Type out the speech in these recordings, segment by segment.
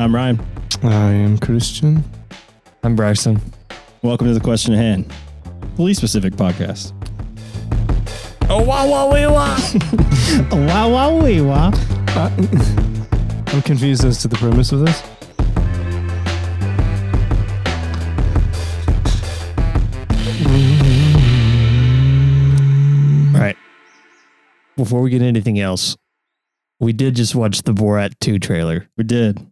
I'm Ryan. I am Christian. I'm Braxton. Welcome to the question at hand, police specific podcast. Oh wow wow wee wow. wow, wow, wee, wow. Uh, I'm confused as to the premise of this. All right. Before we get anything else, we did just watch the Borat 2 trailer. We did.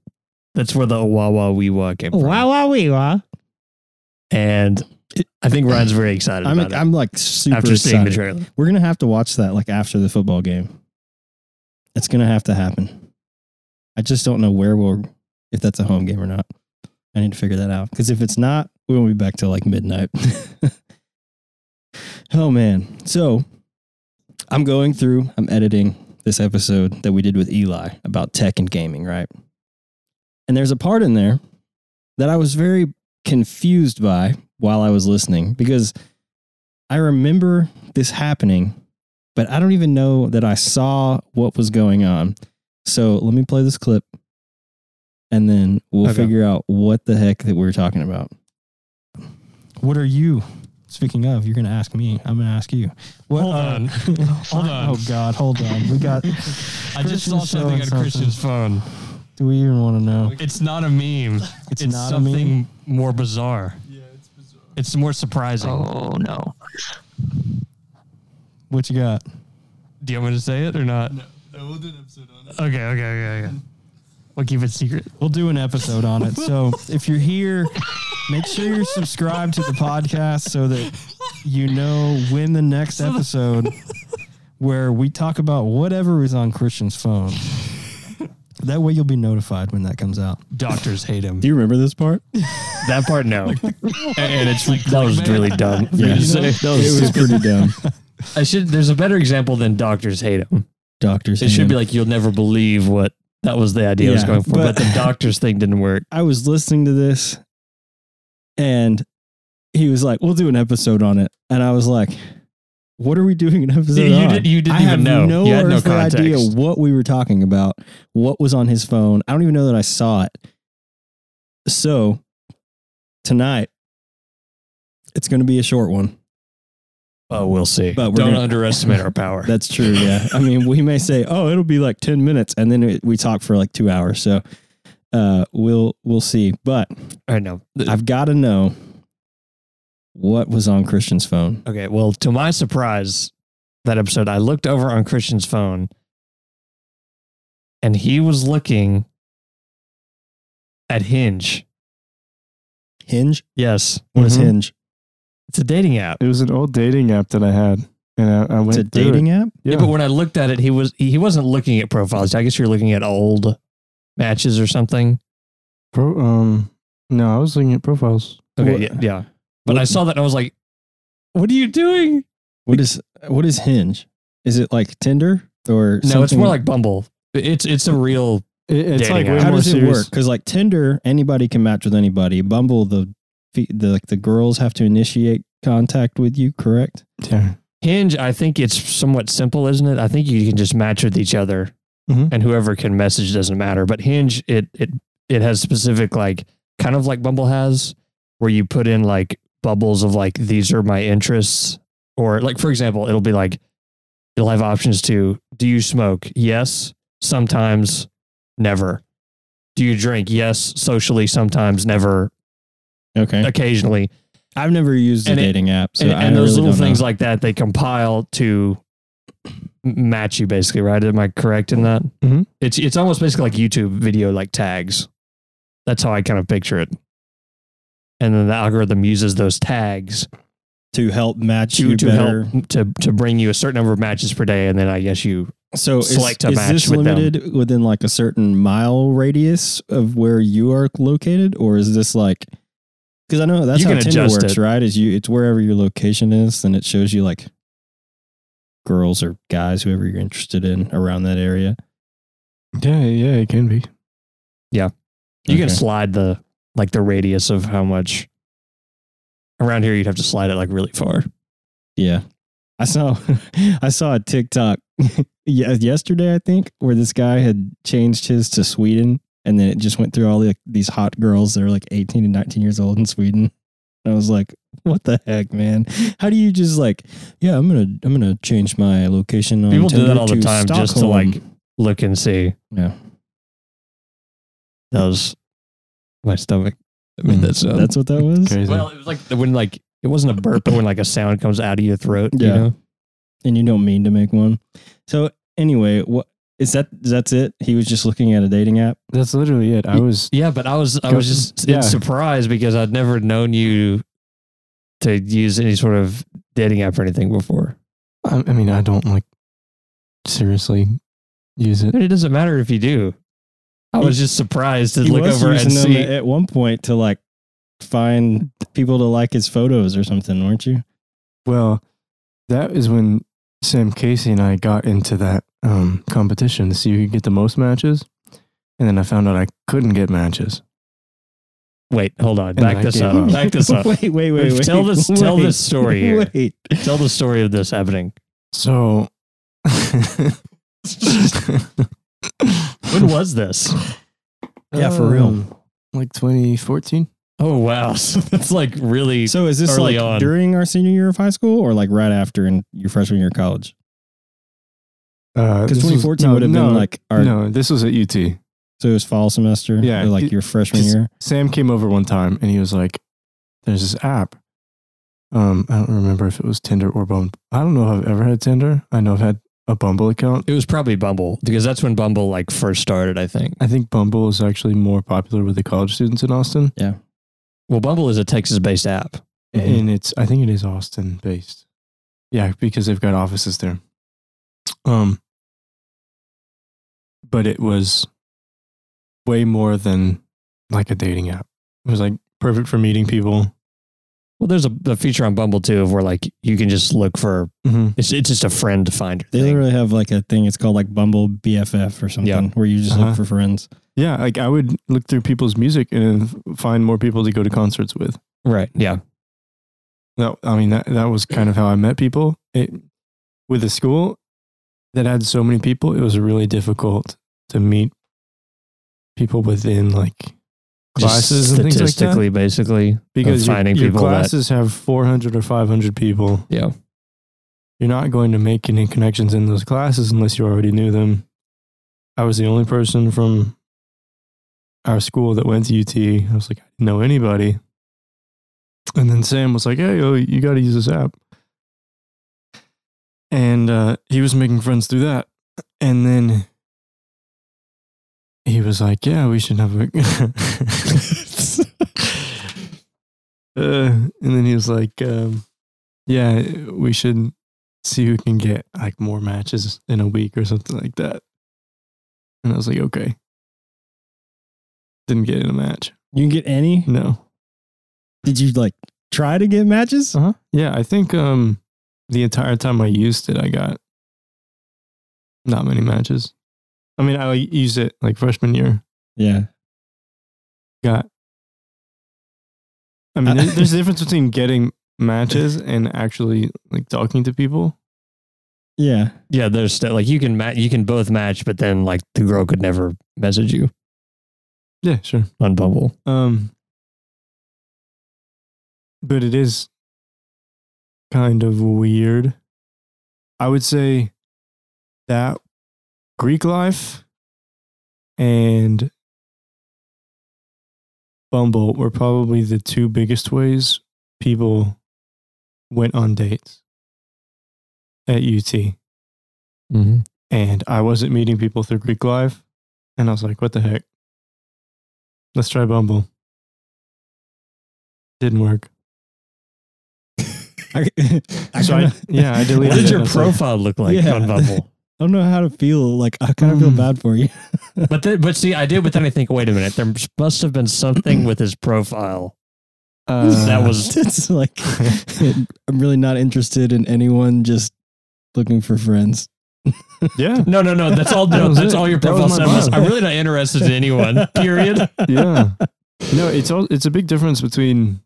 That's where the wah wah wee wah came from. Wow, wow, wee, wow. And I think Ryan's very excited I'm, about it I'm like super after seeing the excited. trailer. We're gonna have to watch that like after the football game. It's gonna have to happen. I just don't know where we'll if that's a home game or not. I need to figure that out because if it's not, we won't be back till like midnight. oh man! So I'm going through. I'm editing this episode that we did with Eli about tech and gaming, right? And there's a part in there that I was very confused by while I was listening because I remember this happening, but I don't even know that I saw what was going on. So let me play this clip and then we'll Okay. figure out what the heck that we're talking about. What are you? Speaking of, you're going to ask me. I'm going to ask you. What, Hold uh, on. Hold on. Oh, God. Hold on. We got. I just saw something on something. Christian's phone. Do we even want to know? It's not a meme. It's, It's, not a something meme. more bizarre. Yeah, it's bizarre. It's more surprising. Oh no. What you got? Do you want me to say it or not? No, we'll do an episode on it. Okay, okay, okay, okay. We'll keep it secret. We'll do an episode on it. So if you're here, make sure you're subscribed to the podcast so that you know when the next episode where we talk about whatever is on Christian's phone. That way you'll be notified when that comes out. Doctors hate him. Do you remember this part? That part, no. and it's like, that was really dumb. Yeah. you to say. It was pretty dumb. I should. There's a better example than doctors hate him. Doctors. It should hate be like you'll never believe what that was the idea I was Yeah, going for, but- but, the doctors thing didn't work. I was listening to this and he was like, We'll do an episode on it. And I was like, What are we doing an episode You on? did- you didn't I have even know. no You had no earthly idea what we were talking about, what was on his phone. I don't even know that I saw it. So tonight, it's going to be a short one. Oh, we'll see. But don't gonna- underestimate our power. That's true. Yeah. I mean, we may say, "Oh, it'll be like ten minutes," and then it, we talk for like two hours. So uh, we'll we'll see. But I know. I've got to know what was on Christian's phone. Okay. Well, to my surprise, that episode, I looked over on Christian's phone, and he was looking at Hinge. Hinge. Yes, What is Mhm. Hinge? it's a dating app. It was an old dating app that I had, and I, I went. It's a through dating it. app. Yeah, Yeah, but when I looked at it, he was he wasn't looking at profiles. I guess you're looking at old matches or something. Pro, um, no, I was looking at profiles. Okay, What- yeah, yeah. But I saw that and I was like, "What are you doing?" What is what is Hinge? Is it like Tinder or No, it's more like Bumble. It's it's a real. It's like way how more does it work? Because like Tinder, anybody can match with anybody. Bumble, the the like the girls have to initiate contact with you. Correct? Yeah. Hinge, I think it's somewhat simple, isn't it? I think you can just match with each other, Mhm. and whoever can message doesn't matter. But Hinge, it it it has specific like kind of like Bumble has, where you put in like bubbles of like these are my interests, or like for example, it'll be like you'll have options to do you smoke? Yes, sometimes, never. Do you drink? Yes, socially, sometimes, never, Okay. occasionally. I've never used a And it- dating app, so and, I and those really little things know. like that they compile to match you basically right am i correct in that Mhm. it's it's almost basically like youtube video like tags that's how i kind of picture it and then the algorithm uses those tags to help match to, you to better. help to, to bring you a certain number of matches per day and then i guess you So is, a is match this with them. limited within like a certain mile radius of where you are located, or is this like? Because I know that's You how can Tinder works, it. right? Is you it's wherever your location is, then it shows you like girls or guys, whoever you're interested in around that area. Yeah, yeah, it can be. Yeah, you Okay. can slide the like the radius of how much around here you'd have to slide it like really far Yeah. I saw I saw a TikTok yesterday, I think, where this guy had changed his to Sweden and then it just went through all the, these hot girls that are like 18 and 19 years old in Sweden. And I was like, what the heck, man? How do you just like, yeah, I'm gonna I'm gonna change my location on People do that all the time just to, like, Look and see. yeah. That was my stomach. I mean, Mm. that's uh, That's what that was. Crazy. well, it was like when like it wasn't a burp, but when like a sound comes out of your throat. You Yeah. know? and you don't mean to make one. So anyway, what is that? That's it. He was just looking at a dating app. That's literally it. I was Yeah, but I was I Go- was just yeah. surprised because I'd never known you to use any sort of dating app or anything before. I, I mean I don't like seriously use it. But it doesn't matter if you do. I was just surprised to He look was over and them see. at one point to like find people to like his photos or something, weren't you? Well, that is when Sam Casey and I got into that um, competition to see who could get the most matches. And then I found out I couldn't get matches. Wait, hold on. Back this up. up. Back this up. wait, wait, wait, wait. Tell this- tell wait, this story here. Wait. Tell the story of this happening. So When was this? Yeah, for real. Um, Like 2014? Oh wow, so that's like really. So is this Early like on. during our senior year of high school or like right after in your freshman year of college? Uh, Because this was- 2014 no, would have no, been like our no, this was at UT. so it was fall semester. Yeah, or like it- your freshman 'cause- year. Sam came over one time and he was like, "There's this app. Um, I don't remember if it was Tinder or Bumble. I don't know if I've ever had Tinder. I know I've had a Bumble account. it was probably Bumble because that's when Bumble like first started. I think. I think Bumble is actually more popular with the college students in Austin, Yeah. Well, Bumble is a Texas-based app. Mhm. and it's I think it is Austin based. Yeah, because they've got offices there. Um, but it was way more than like a dating app. It was like perfect for meeting people. Well, there's a, a feature on Bumble too of where like you can just look for Mm-hmm. it's it's just a friend finder. They thing. literally have like a thing. It's called like Bumble BFF or something, Yeah. where you just Uh-huh. look for friends. Yeah, like I would look through people's music and find more people to go to concerts with. Right. Yeah. No, I mean that that was kind of how I met people. It with a school that had so many people, it was really difficult to meet people within like classes and things like that. statistically, basically. Because your, finding your people that- classes have 400 or 500 people. Yeah. You're not going to make any connections in those classes unless you already knew them. I was the only person from our school that went to UT. I was like, I didn't know anybody. And then Sam was like, hey, oh, you got to use this app. And uh, he was making friends through that. And then he was like, yeah, we should have a. uh, and then he was like, um, yeah, we should see who can get like more matches in a week or something like that. And I was like, okay. Didn't get in a match. You can get any. No. Did you like try to get matches? Uh huh. Yeah, I think um the entire time I used it, I got not many matches. I mean, I used it like freshman year. Yeah. Got. I mean, there- there's a difference between getting matches and actually like talking to people. Yeah. Yeah. There's st- like you can ma- you can both match, but then like the girl could never message you Yeah, sure. on Bumble. Um, but it is kind of weird. I would say that Greek life and Bumble were probably the two biggest ways people went on dates at UT. Mm-hmm. And I wasn't meeting people through Greek life. And I was like, what the heck? Let's try Bumble. Didn't work. I, I, So I, kinda- yeah, I deleted. What deleted did your I was like, profile look like Yeah. on Bumble? I don't know how to feel. Like I kind of feel Mm. bad for you. But then, but see, I did, but then I think, wait a minute, there must have been something with his profile. uh, that was- it's like I'm really not interested in anyone. Just looking for friends. yeah, No, no, no. That's all. No, was that's it. all your profile my said. was. I'm really not interested in anyone. Period. yeah. No, it's all. It's a big difference between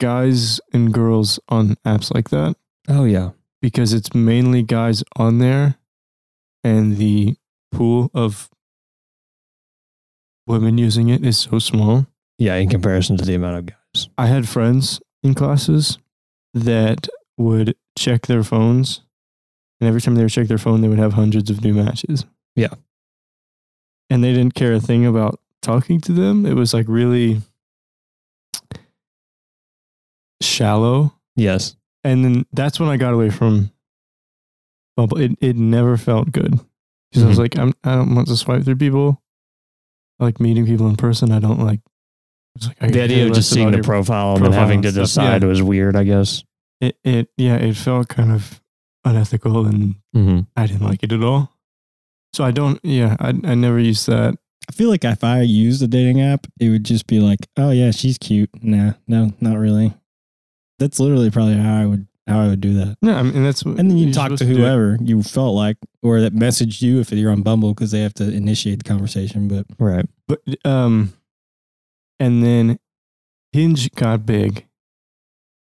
guys and girls on apps like that Oh yeah. Because it's mainly guys on there, and the pool of women using it is so small. Yeah, in comparison to the amount of guys. I had friends in classes that would check their phones, and every time they would check their phone, they would have hundreds of new matches. Yeah. And they didn't care a thing about talking to them. It was like really shallow. Yes. And then that's when I got away from Bumble. It, it never felt good. Because I was Mhm. like, I'm, I don't want to swipe through people. I like meeting people in person. I don't like. it's like I The idea of just seeing the your profile and then having to stuff, decide yeah. was weird, I guess. it, it yeah it felt kind of unethical and Mm-hmm. i didn't like it at all so i don't yeah i, I never used that I feel like if I used a dating app, it would just be like, oh yeah, she's cute. Nah, no, not really. That's literally probably how I would how I would do that. no i mean that's what And then you talk to supposed do. whoever you felt like, or that messaged you if you're on Bumble because they have to initiate the conversation. But Right. but um and then hinge got big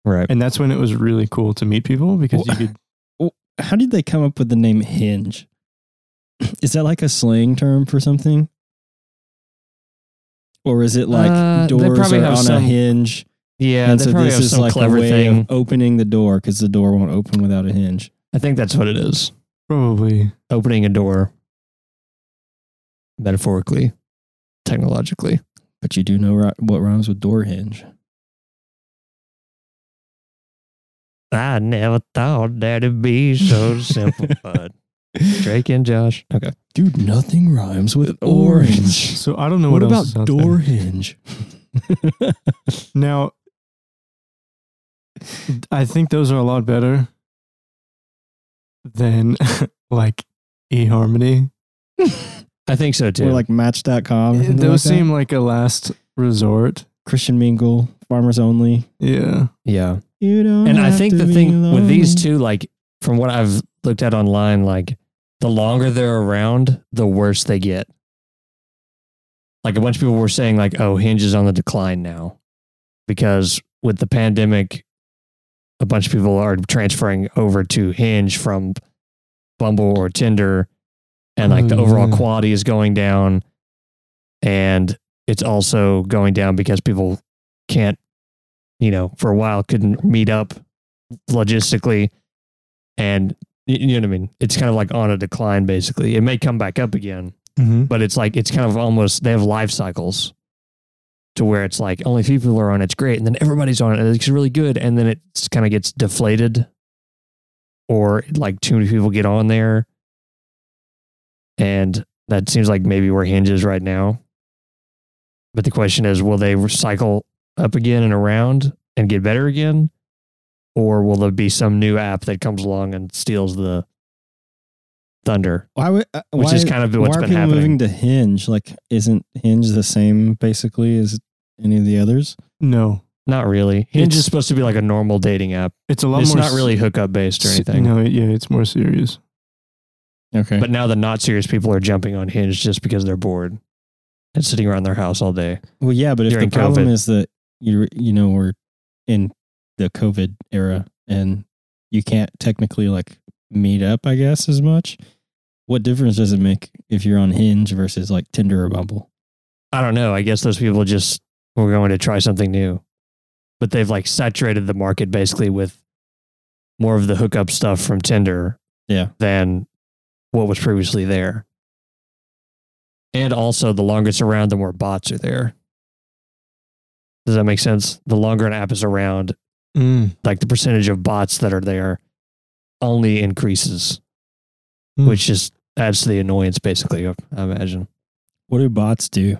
Right. and that's when it was really cool to meet people because you Well, could how did they come up with the name Hinge? Is that like a slang term for something? Or is it like Uh, doors are have on a hinge, Yeah, and so this have is some like a clever way thing. of opening the door because the door won't open without a hinge. I think that's what it is. probably Opening a door, metaphorically, technologically. But you do know what rhymes with door hinge. I never thought that it'd be so simple, but Drake and Josh. Okay. Dude, nothing rhymes with orange orange. so i don't know What, what, about is out door there. hinge? now i think those are a lot better than like eharmony I think so too. or like Match.com. Or something those like seem like a last resort Christian Mingle, Farmers Only. yeah yeah. You don't And I think the be thing with these two, like from what I've looked at online, like the longer they're around, the worse they get. Like a bunch of people were saying, like, oh, Hinge is on the decline now because with the pandemic, a bunch of people are transferring over to Hinge from Bumble or Tinder, and like the overall yeah. quality is going down. And it's also going down because people can't, you know, for a while couldn't meet up logistically. And you know what I mean? It's kind of like on a decline, basically. It may come back up again, mm-hmm. but it's like, it's kind of almost, they have life cycles to where it's like only a few people are on it's great. And then everybody's on it, and it's really good. And then it kind of gets deflated or like too many people get on there. And that seems like maybe where Hinge is right now. But the question is, will they cycle up again and around and get better again? Or will there be some new app that comes along and steals the thunder? Why would, uh, Which why, is kind of why what's are been people happening. moving to Hinge? Like, isn't Hinge the same basically as any of the others? no Not really. Hinge It's- is supposed to be like a normal dating app. it's a lot It's more not really hookup based or anything. no yeah it's more serious Okay. But now the not serious people are jumping on Hinge just because they're bored and sitting around their house all day. well, yeah, but if the problem COVID. is that you you know we're in the COVID era and you can't technically like meet up, I guess, as much. What difference does it make if you're on Hinge versus like Tinder or Bumble? I don't know. I guess those people just were going to try something new. But they've like saturated the market basically with more of the hookup stuff from Tinder Yeah. than what was previously there. And also, the longer it's around, the more bots are there. Does that make sense? The longer an app is around, mm. like the percentage of bots that are there only increases, Hmm. which just adds to the annoyance, basically, I I imagine. What do bots do?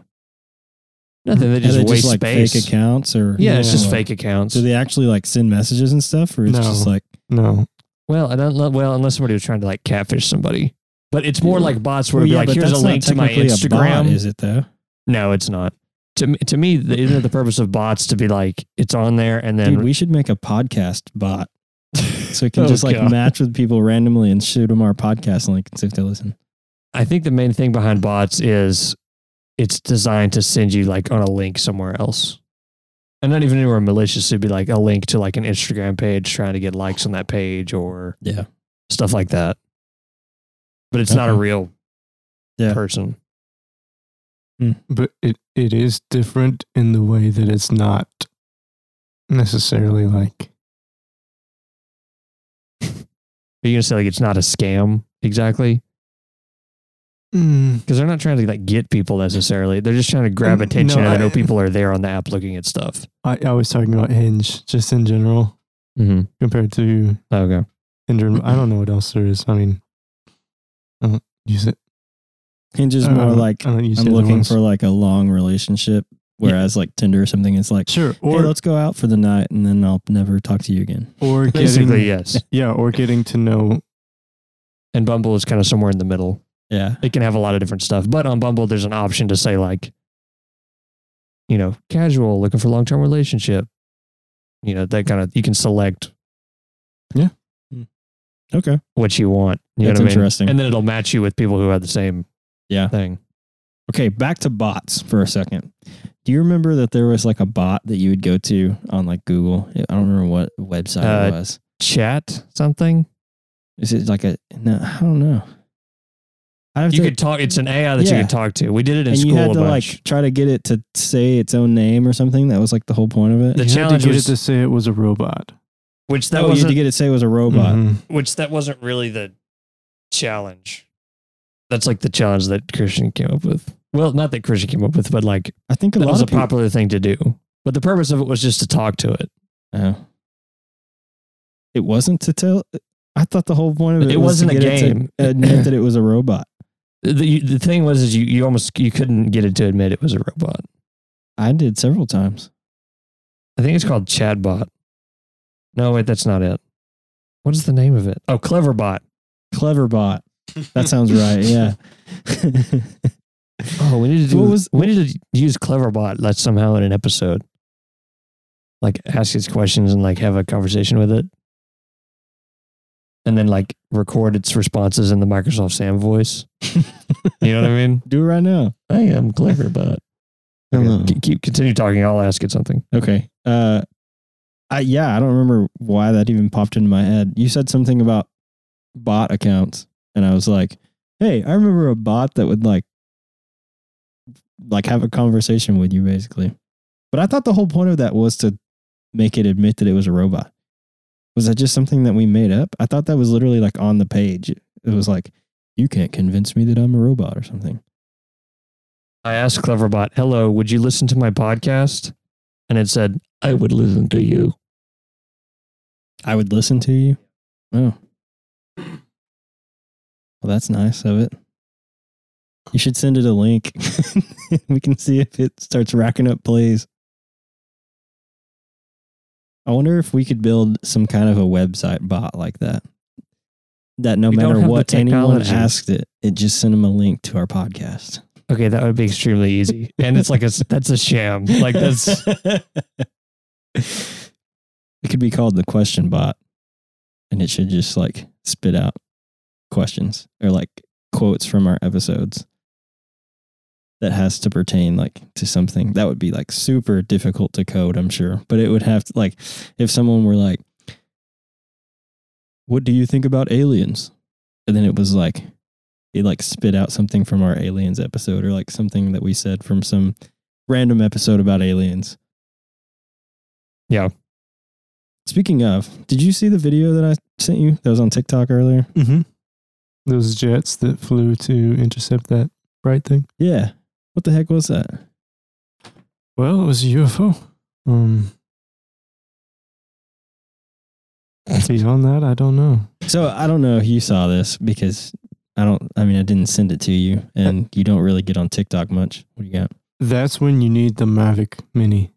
Nothing. They Are just they waste just like space. fake accounts or yeah, it's just Or fake accounts. Do they actually like send messages and stuff, or it's No. just like no Well, I don't know. Well, unless somebody was trying to like catfish somebody. But it's more Yeah. like bots where Well, it'd be yeah, like, here's a link to my Instagram. bot, is it though? no, it's not. To me, to me, the, isn't it the purpose of bots to be like it's on there and then Dude, we should make a podcast bot so we can Oh, just like God. match with people randomly and shoot them our podcast link and see if they listen. I think the main thing behind bots is it's designed to send you like on a link somewhere else. And not even anywhere malicious. It'd be like a link to like an Instagram page trying to get likes on that page or Yeah. stuff like that. But it's not a real Yeah. person. Hmm. But it, it is different in the way that it's not necessarily like you gonna say like it's not a scam exactly? mm, Because they're not trying to like get people necessarily. They're just trying to grab Um, attention no, and they I- know people are there on the app looking at stuff. I, I was talking about Hinge just in general Mm-hmm. compared to Okay. Tinder. I don't know what else there is. I mean, I don't use it. Hinge is I more don't- like I don't use I'm looking ones. for like a long relationship, whereas like Tinder or something, it's like, sure hey, or let's go out for the night and then I'll never talk to you again. or getting Basically, yes. yeah or getting to know And Bumble is kind of somewhere in the middle. Yeah. It can have a lot of different stuff. But on Bumble, there's an option to say like, you know, casual, looking for long term relationship. You know, that kind of you can select Yeah. Hmm. Okay. what you want. You That's know what I mean? interesting. And then it'll match you with people who have the same Yeah. thing. Okay, back to bots for a second. Do you remember that there was like a bot that you would go to on like Google? I don't remember what website Uh, it was. Chat something. Is it like a no? I don't know. I have You to, could talk. It's an AI that Yeah. you can talk to. We did it in and school you had a to bunch. like try to get it to say its own name or something. That was like the whole point of it. The you had to challenge get was- it to say it was a robot. which that oh, you had to get it to say it was a robot. Mhm. which that wasn't really the challenge. That's like the challenge that Christian came up with. Well, not that Christian came up with, but like I think a that lot was a of people. popular thing to do. But the purpose of it was just to talk to it. Oh. It wasn't to tell. I thought the whole point of it, It was to wasn't a get it to game. admit that it was a robot. The, the thing was, is you, you almost you couldn't get it to admit it was a robot. I did several times. I think it's called Chatbot. No, wait, that's not it. What is the name of it? Oh, Cleverbot. Clever bot. That sounds right. Yeah. Oh, we need to do. What was- we need to use Cleverbot like somehow in an episode. Like ask its questions and like have a conversation with it, and then like record its responses in the Microsoft Sam voice. You know what I mean? Do it right now. I am Cleverbot. Okay, keep, keep continue talking. I'll ask it something. Okay. Uh, I yeah, I don't remember why that even popped into my head. You said something about bot accounts, and I was like, "Hey, I remember a bot that would like, like have a conversation with you, basically." But I thought the whole point of that was to make it admit that it was a robot. Was that just something that we made up? I thought that was literally like on the page. It was like, "You can't convince me that I'm a robot" or something. I asked Cleverbot, "Hello, would you listen to my podcast?" And it said, "I would listen to you." I would listen to you. Oh. Well, that's nice of it. You should send it a link. we can see if it starts racking up plays. I wonder if we could build some kind of a website bot like that. That no We matter what anyone asked it, it just sent them a link to our podcast. Okay, that would be extremely easy, and it's like a that's a sham. Like that's it could be called the question bot and it should just like spit out questions or like quotes from our episodes that has to pertain like to something that would be like super difficult to code i'm sure but it would have to like if someone were like what do you think about aliens and then it was like it like spit out something from our aliens episode or like something that we said from some random episode about aliens Yeah. Speaking of, did you see the video that I sent you that was on TikTok earlier? Mm-hmm. Those jets that flew to intercept that bright thing. Yeah. What the heck was that? Well, it was a UFO. Um, beyond that, I don't know. So I don't know if you saw this because I don't, I mean, I didn't send it to you and you don't really get on TikTok much. What do you got? That's when you need the Mavic Mini,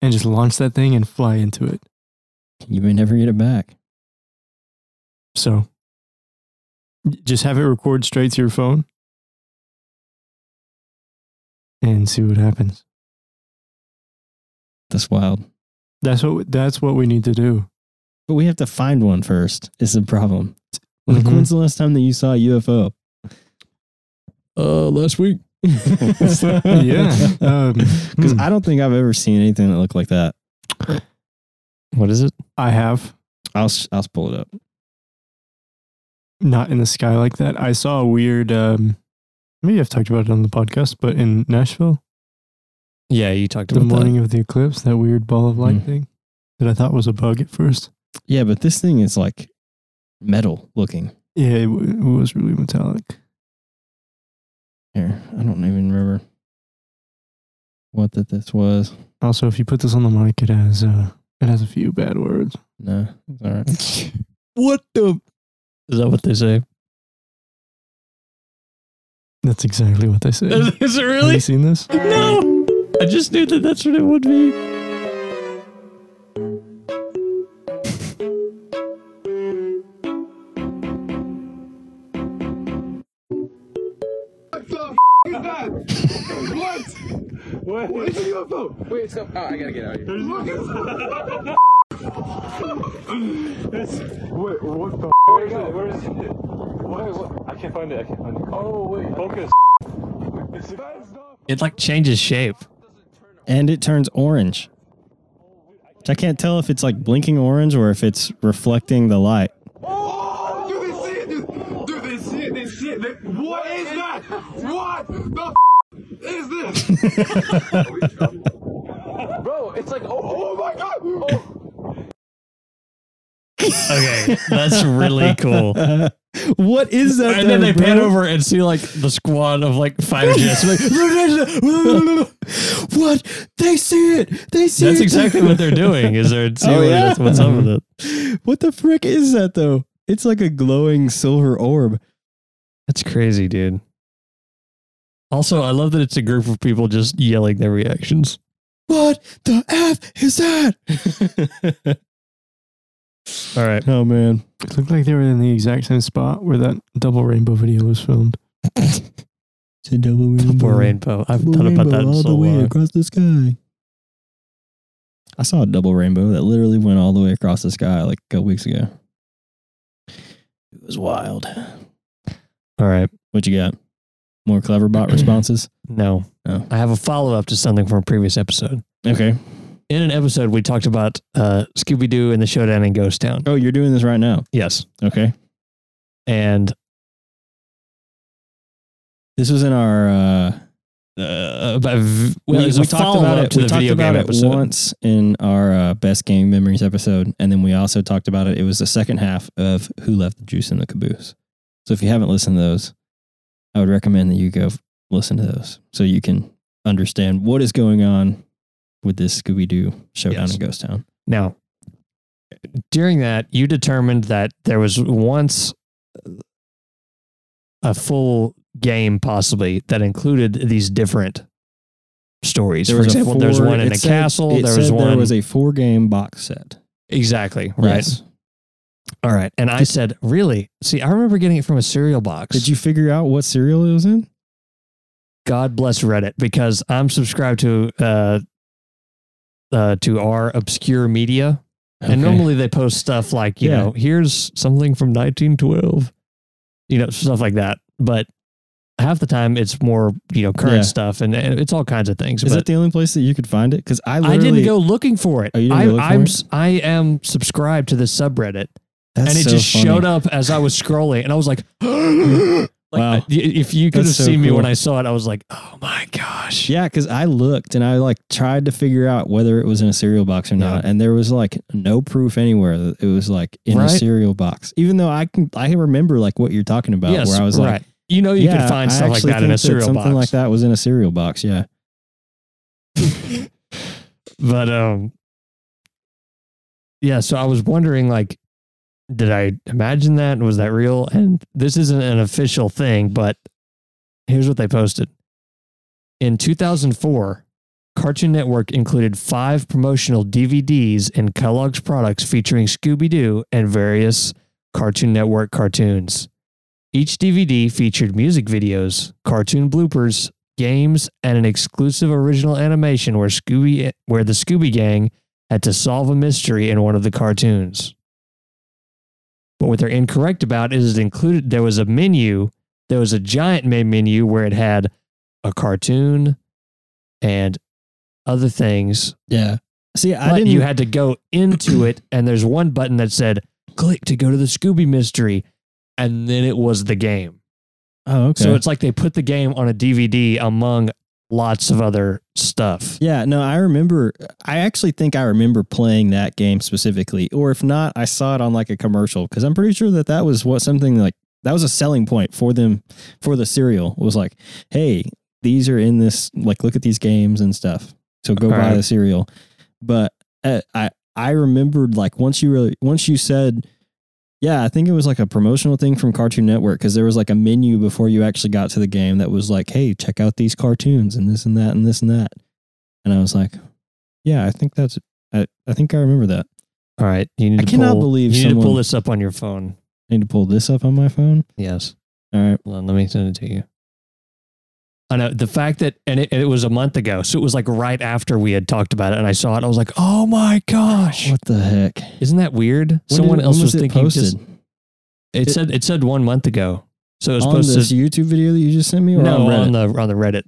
and just launch that thing and fly into it. You may never get it back. So, just have it record straight to your phone, and see what happens. That's wild. That's what that's what we need to do. But we have to find one first, is the problem. Like, Mhm. when's the last time that you saw a UFO? uh last week. yeah, um, Because hmm. I don't think I've ever seen anything that looked like that. What is it? I have I'll, I'll pull it up. Not in the sky like that. I saw a weird um, Maybe I've talked about it on the podcast, but in Nashville, Yeah, you talked about the about morning of the eclipse, that weird ball of light Mm. thing that I thought was a bug at first. Yeah, but this thing is like metal looking. Yeah, it, w- it was really metallic. Here, I don't even remember what that this was. Also, if you put this on the mic, it has uh, it has a few bad words. No, it's all right. what the? Is that what they say? That's exactly what they say. Is, is it Have really? you seen this? No. I just knew that that's what it would be. What? The is that? What? It's a UFO. Wait, it's up. Oh, I gotta get out of here. wait, what the? Where is it? Where is it? What? what? I can't find it. I can't find it. Oh wait. Focus. It like changes shape. and it turns orange. Which I can't tell if it's like blinking orange or if it's reflecting the light. Oh, do they see it? Do, do they see it? They see it. They, what is that? What the is this? Bro, it's like oh, oh my god. Oh. Okay, that's really cool. what is that? And then though, they pan over and see like the squad of like fighter jets. Like, what? They see it. They see that's it. exactly what they're doing. Is they're oh, seeing Oh, yeah? it is- what's up with it. What the frick is that though? It's like a glowing silver orb. That's crazy, dude. Also, I love that it's a group of people just yelling their reactions. What the f is that? All right. oh man. It looked like they were in the exact same spot where that double rainbow video was filmed. It's a double rainbow. Double rainbow. I haven't Double thought about that in all so the way long. across the sky. I saw a double rainbow that literally went all the way across the sky like a couple weeks ago. It was wild. All right. What you got? More clever bot responses? No. Oh. I have a follow up to something from a previous episode. Okay. In an episode, we talked about uh, Scooby Doo and the showdown in Ghost Town. Oh, you're doing this right now. Yes. Okay. And This was in our uh uh, v- well, we, it was a we talked about it. to we the talked video about game it episode. once in our uh, best game memories episode, and then we also talked about it. It was the second half of Who Left the Juice in the Caboose. So if you haven't listened to those, I would recommend that you go f- listen to those so you can understand what is going on with this Scooby Doo showdown Yes. in Ghost Town. Now, during that, you determined that there was once a full game, possibly that included these different stories. For was a example, there's four- one in a said- castle. There was one. There was a four game box set. exactly right. Yes. All right. And I said, really? See, I remember getting it from a cereal box. Did you figure out what cereal it was in? God bless Reddit because I'm subscribed to uh, uh, to our obscure media, and normally they post stuff like you Yeah. know, here's something from 1912, you know, stuff like that. But half the time it's more you know current Yeah. stuff, and, and it's all kinds of things. Is but that the only place that you could find it? Because I I didn't go looking for it. Oh, I, look I'm it? s- I am subscribed to this subreddit, That's and it so just funny. showed up as I was scrolling, and I was like, like Wow. I- if you could That's have so seen me when. I saw it, I was like, oh my gosh. Yeah, because I looked and I like tried to figure out whether it was in a cereal box or not, and there was like no proof anywhere that it was like in a cereal box. Even though I can, I can remember like what you're talking about, yes, where I was right. like, you know, you yeah, can find stuff like that in a cereal something box. like that was in a cereal box. Yeah, But um, yeah. So I was wondering, like, did I imagine that? Was that real? And this isn't an official thing, but here's what they posted. In 2004, Cartoon Network included five promotional DVDs in Kellogg's products featuring Scooby Doo and various Cartoon Network cartoons. Each DVD featured music videos, cartoon bloopers, games, and an exclusive original animation where Scooby where the Scooby Gang had to solve a mystery in one of the cartoons. But what they're incorrect about is it included there was a menu, there was a giant main menu where it had a cartoon and other things. yeah. See, I But didn't. you had to go into it and there's one button that said click to go to the Scooby mystery and then it was the game. Oh, okay. So it's like they put the game on a DVD among lots of other stuff. yeah, no, I remember. I actually think I remember playing that game specifically, or if not, I saw it on like a commercial because I'm pretty sure that that was what something like that was a selling point for them for the cereal. Was like, hey, these are in this. Like, look at these games and stuff. So go buy Alright. the cereal. But uh, I I remembered like once you really once you said. Yeah, I think it was like a promotional thing from Cartoon Network because there was like a menu before you actually got to the game that was like, "Hey, check out these cartoons and this and that and this and that." And I was like, "Yeah, I think that's I, I think I remember that." All right. You need I to cannot pull, believe you need to pull this up on your phone. I need to pull this up on my phone. Yes. All right. On, let me send it to you. I know the fact that, and it, it was a month ago, so it was like right after we had talked about it, and I saw it. I was like, "Oh my gosh, What the heck? isn't that weird?" When Someone did- else was, it thinking. posted? Just, it, It- said it said one month ago, so it was posted. on supposed this. YouTube video that you just sent me, or no, on on the on the Reddit.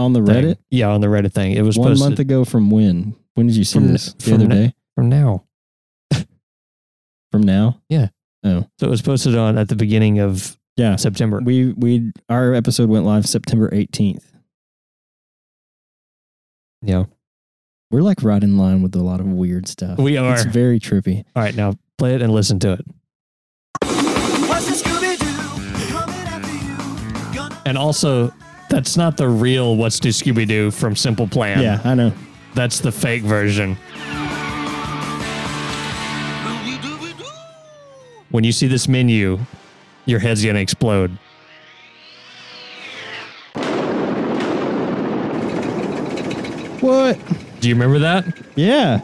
on the thing. Reddit. Yeah, on the Reddit thing. It was One supposed month ago from when? When did you see From- this? The other day? from now. From now? Yeah. Oh. So it was posted on at the beginning of Yeah. September. We we our episode went live September 18th. Yeah, We're like right in line with a lot of weird stuff. we are. It's very trippy. All right, now play it and listen to it. And also, that's not the real "What's New Scooby Doo" from Simple Plan. yeah, I know. that's the fake version. When you see this menu, your head's gonna explode. What? Do you remember that? Yeah.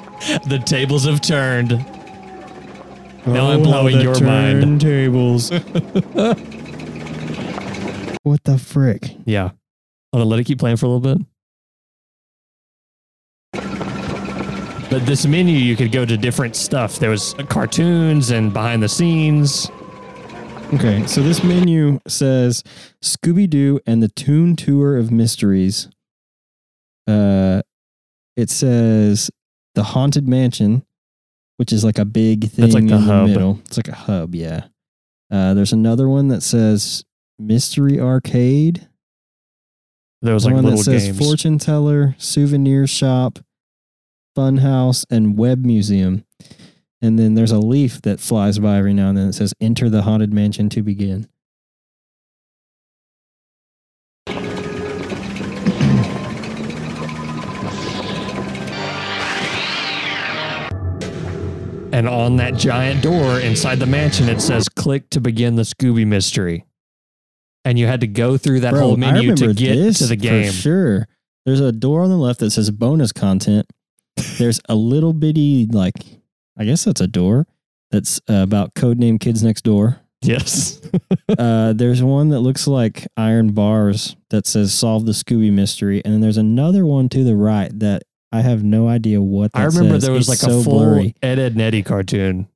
The tables have turned. Now I'm Oh, blowing the your mind. Turntables. what the frick? Yeah. Hold on, let it keep playing for a little bit. But this menu, you could go to different stuff. There was cartoons and behind the scenes. Okay, so this menu says Scooby Doo and the Toon Tour of Mysteries. Uh, it says the Haunted Mansion, which is like a big thing That's like the in hub. the middle. It's like a hub, yeah. Uh, there's another one that says Mystery Arcade. There was like one that says games. Fortune Teller, Souvenir Shop, Fun House, and Web Museum. And then there's a leaf that flies by every now and then that says Enter the Haunted Mansion to begin. And on that giant door inside the mansion, it says click to begin the Scooby mystery. And you had to go through that Bro, whole menu to get to the for game. sure. There's a door on the left that says bonus content. There's a little bitty, like, I guess that's a door that's uh, about codename Kids Next Door. Yes. uh, there's one that looks like iron bars that says solve the Scooby mystery. And then there's another one to the right that I have no idea what that I remember says. there was It's like a full blurry. Ed, Edd, and Eddy cartoon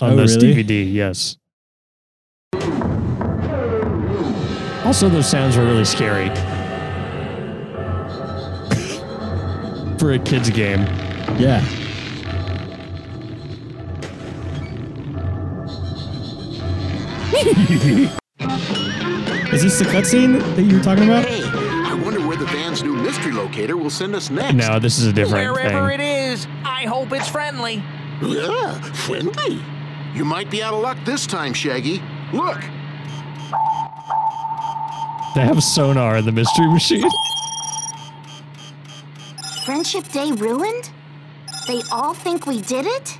on Oh, this really? DVD. Yes. Also, those sounds were really scary for a kids game. Yeah. Is this the cutscene that you were talking about? Hey, I wonder where the van's new mystery locator will send us next. No, this is a different Wherever thing. it is, I hope it's friendly. Yeah, friendly. You might be out of luck this time, Shaggy. Look, They have sonar in the mystery machine. Friendship Day ruined? They all think we did it?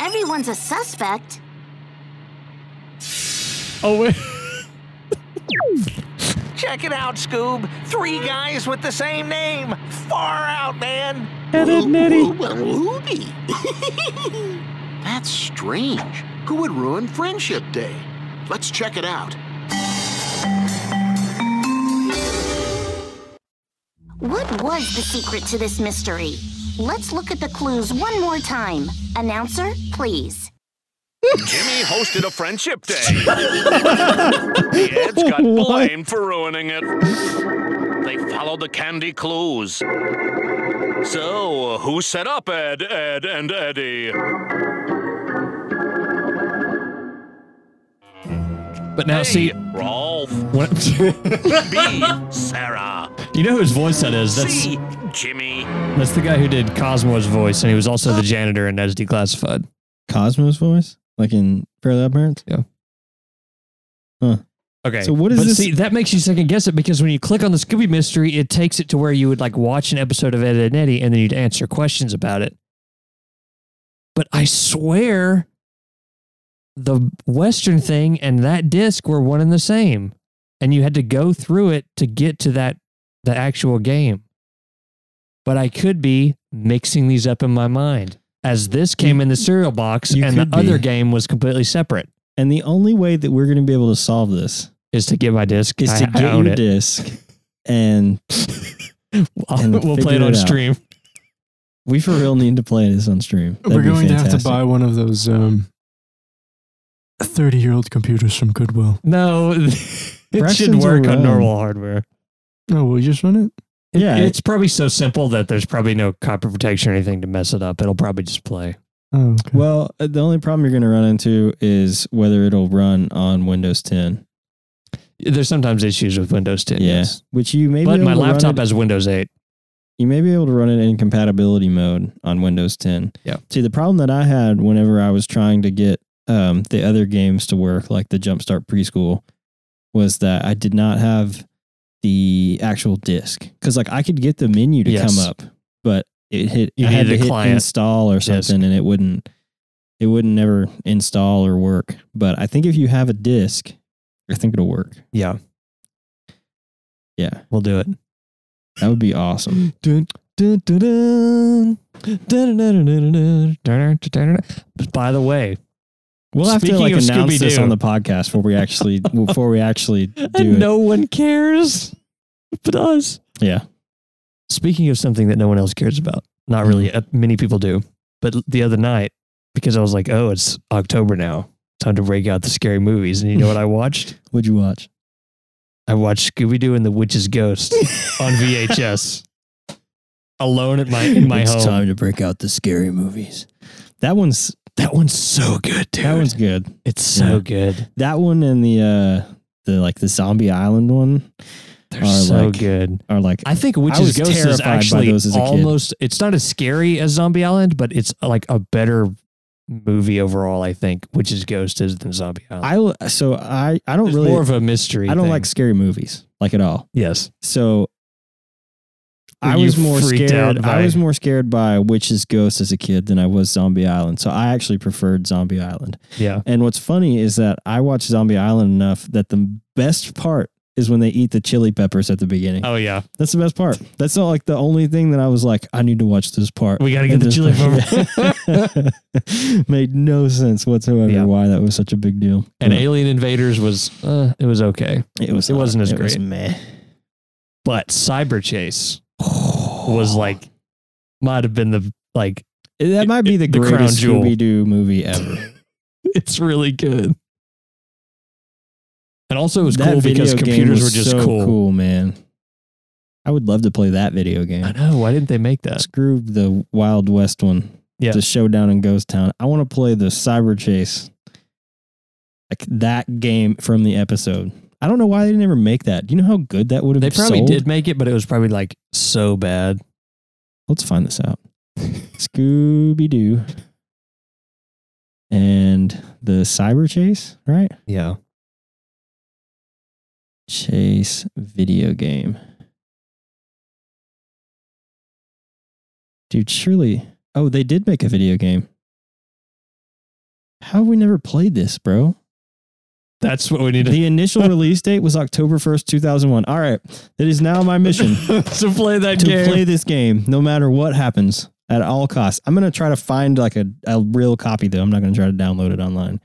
Everyone's a suspect. Oh wait. Check it out, Scoob. Three guys with the same name. Far out, man. Ed, Ed, and Ruby. That's strange. Who would ruin Friendship Day? Let's check it out. What was the secret to this mystery? Let's look at the clues one more time. Announcer, please. Jimmy hosted a friendship day. the Eds got What? blamed for ruining it. They followed the candy clues. So, who set up Ed, Edd, and Eddy? But now, A. see, Rolf. when, B. Sarah. you know whose voice that is? That's C. Jimmy. that's the guy who did Cosmo's voice, and he was also the janitor in Ned's Declassified. Cosmo's voice, like in Fairly Odd Parents. Yeah. Huh. Okay. So what is but this- See, that makes you second guess it because when you click on the Scooby Mystery, it takes it to where you would like watch an episode of Ed, Edd and Eddy and then you'd answer questions about it. But I swear the Western thing and that disc were one and the same. And you had to go through it to get to that the actual game. But I could be mixing these up in my mind. As this came in the cereal box You and the be. other game was completely separate. And the only way that we're going to be able to solve this Is to get my disc. is I- to get own your it. disc, and and we'll play it on it stream. we for real need to play this on stream. That'd We're going to have to buy one of those um, 30 year old computers from Goodwill. No, it should Preston's work on around. normal hardware. Oh, will you just run it? Yeah, it's probably so simple that there's probably no copy protection or anything to mess it up. It'll probably just play. Oh, okay. Well, uh, the only problem you're going to run into is whether it'll run on Windows 10. There's sometimes issues with Windows 10. Yeah, Yes. which you may be But able my to run laptop it- has Windows 8. you may be able to run it in compatibility mode on Windows 10. Yeah. See, the problem that I had whenever I was trying to get um, the other games to work, like the Jumpstart Preschool, was that I did not have the actual disc because like I could get the menu to yes. come up, but it hit you I had to hit install or something, disc. and it wouldn't it wouldn't never install or work. But I think if you have a disc, I think it'll work. Yeah, yeah, we'll do it. That would be awesome. dun, dun, dun, By the way, We'll have to like announce this Scooby-Doo. on the podcast before we actually before we actually do it. no one cares but us. Yeah. Speaking of something that no one else cares about, not Mm. really, uh, many people do. But the other night, because I was like, oh, it's October now, time to break out the scary movies. And you know what I watched? What'd you watch? I watched Scooby Doo and the Witch's Ghost on VHS. Alone at my in my it's home. time to break out the scary movies. That one's That one's so good, dude. that one's good. it's so Yeah. good. That one and the uh the like the Zombie Island one They're Are so like- good. are like I think I Witch's was Ghost is actually those as kid. almost. It's not as scary as Zombie Island, but it's like a better movie overall. I think Witch's Ghost is than Zombie Island. I so I I don't It's really more of a mystery. I don't thing. like scary movies like at all. Yes, So I was more scared. out I was more scared by Witch's Ghost as a kid than I was Zombie Island. So I actually preferred Zombie Island. yeah. And what's funny is that I watched Zombie Island enough that the best part is when they eat the chili peppers at the beginning. Oh yeah, That's the best part. That's not like the only thing that I was like, I need to watch this part. we gotta get the chili part- Made no sense whatsoever Yeah. why that was such a big deal. and But Alien Invaders was. Uh, it was okay, it was it not- wasn't as it was great. meh. but Cyber Chase was like might have been the like. That might be the, The greatest. Scooby Doo movie ever. It's really good. And also, it was that cool because computers were just so cool. man. I would love to play that video game. I know. Why didn't they make that? Screw the Wild West one. Yeah. The showdown in Ghost Town. I want to play the Cyber Chase. Like that game from the episode. I don't know why they didn't ever make that. Do you know how good that would have been? They probably sold? did make it, but it was probably like so bad. Let's find this out. Scooby Doo. And the Cyber Chase, right? Yeah. Chase video game. Dude, surely. Oh, they did make a video game. How have we never played this, bro? That's what we need to, The initial release date was October 1st, 2001. All right. It is now my mission to play that to game. play this game no matter what happens at all costs. I'm going to try to find like a, a real copy though. I'm not going to try to download it online.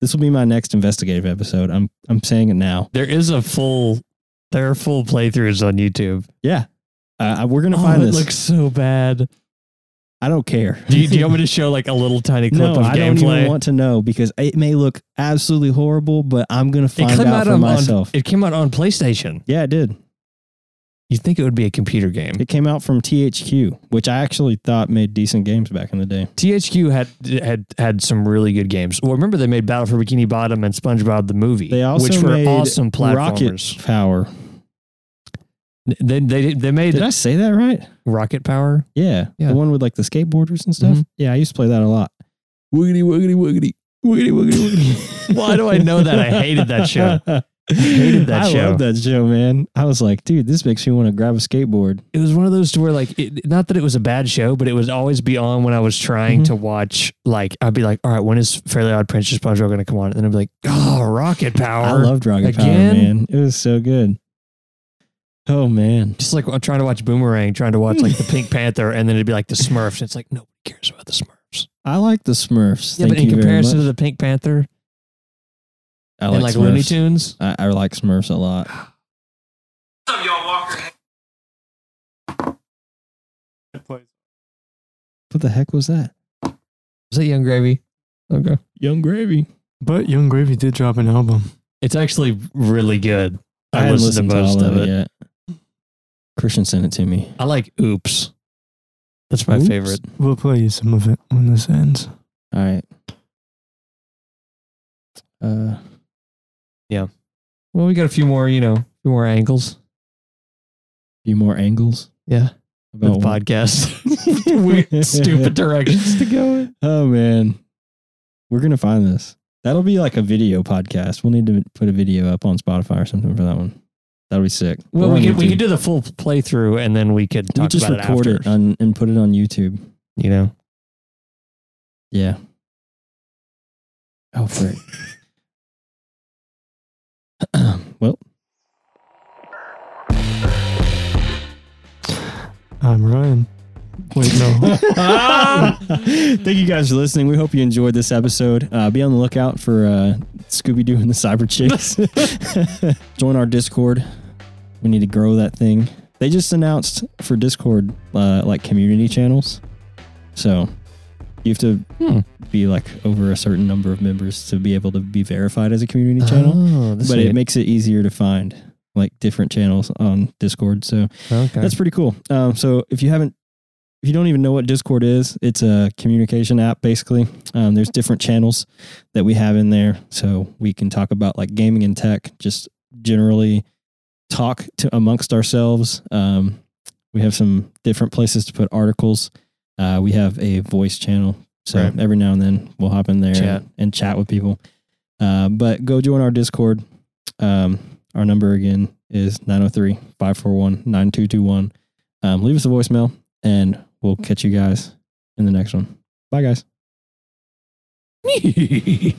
This will be my next investigative episode. I'm I'm saying it now. there is a full, there are full playthroughs on YouTube. Yeah. Uh, we're going to Oh, find it this. looks so bad. I don't care. Do you, do you want me to show like a little tiny clip no, of I don't even want to know because it may look absolutely horrible, but I'm going to find out out for on, myself. it came out on PlayStation. yeah, it did. You'd think it would be a computer game. It came out from THQ, which I actually thought made decent games back in the day. THQ had had had some really good games. Well, remember they made Battle for Bikini Bottom and SpongeBob the movie, They also which were awesome platformers. Rocket Power. They they they made Did I say that right? Rocket Power. Yeah, Yeah. the one with like the skateboarders and stuff. Mhm. Yeah, I used to play that a lot. Wiggity wiggity wiggity wiggity wiggity wiggity. Why do I know that? I hated that show. hated that I show. love that show, man. I was like, dude, this makes me want to grab a skateboard. It was one of those to where like it, not that it was a bad show, but it would always be on when I was trying Mhm. to watch. Like I'd be like, all right, when is Fairly Odd Princess SpongeBob going to come on? And then I'd be like, oh, Rocket Power. I loved Rocket Power, man. It was so good. Oh man, Just like I'm trying to watch Boomerang, trying to watch like the Pink Panther, and then it'd be like the Smurfs. And it's like nobody cares about the Smurfs. I like the Smurfs. Yeah, Thank but in you very comparison to much. the Pink Panther I and like Smurfs. Looney Tunes, I, I like Smurfs a lot. What's up, y'all Walker? What the heck was that? was that Yung Gravy? Okay, Yung Gravy. But Yung Gravy did drop an album. it's actually really good. I, I hadn't listened listened to to most all of it. yet. Christian sent it to me. I like Oops. That's my Oops. favorite. We'll play you some of it when this ends. All right. Uh, yeah. Well, we got a few more, you know, a few more angles. few more angles Yeah, about the podcast. Weird, stupid directions to go in. Oh man, we're gonna find this. That'll be like a video podcast. We'll need to put a video up on Spotify or something for that one. That'll be sick. Well, Or we on could we could do the full playthrough and then we could We just about record it it, on, and put it on YouTube. you know, Yeah. Oh, frick. well, I'm Ryan. Wait, no. Thank you guys for listening. We hope you enjoyed this episode. Uh, be on the lookout for uh, Scooby Doo and the Cyber Chicks. Join our Discord. We need to grow that thing. They just announced for Discord uh, like community channels. So you have to Hmm. be like over a certain number of members to be able to be verified as a community channel. Oh, but it makes it easier to find like different channels on Discord. So okay. that's pretty cool. Um, so if you haven't, if you don't even know what Discord is, it's a communication app basically. Um, there's different channels that we have in there, so we can talk about like gaming and tech, just generally talk to amongst ourselves. Um, we have some different places to put articles. Uh, we have a voice channel, so Right. every now and then we'll hop in there Chat. And, and chat with people. Uh, but go join our Discord. Um, our number again is 903 541 9221. Um, leave us a voicemail and we'll catch you guys in the next one. Bye, guys.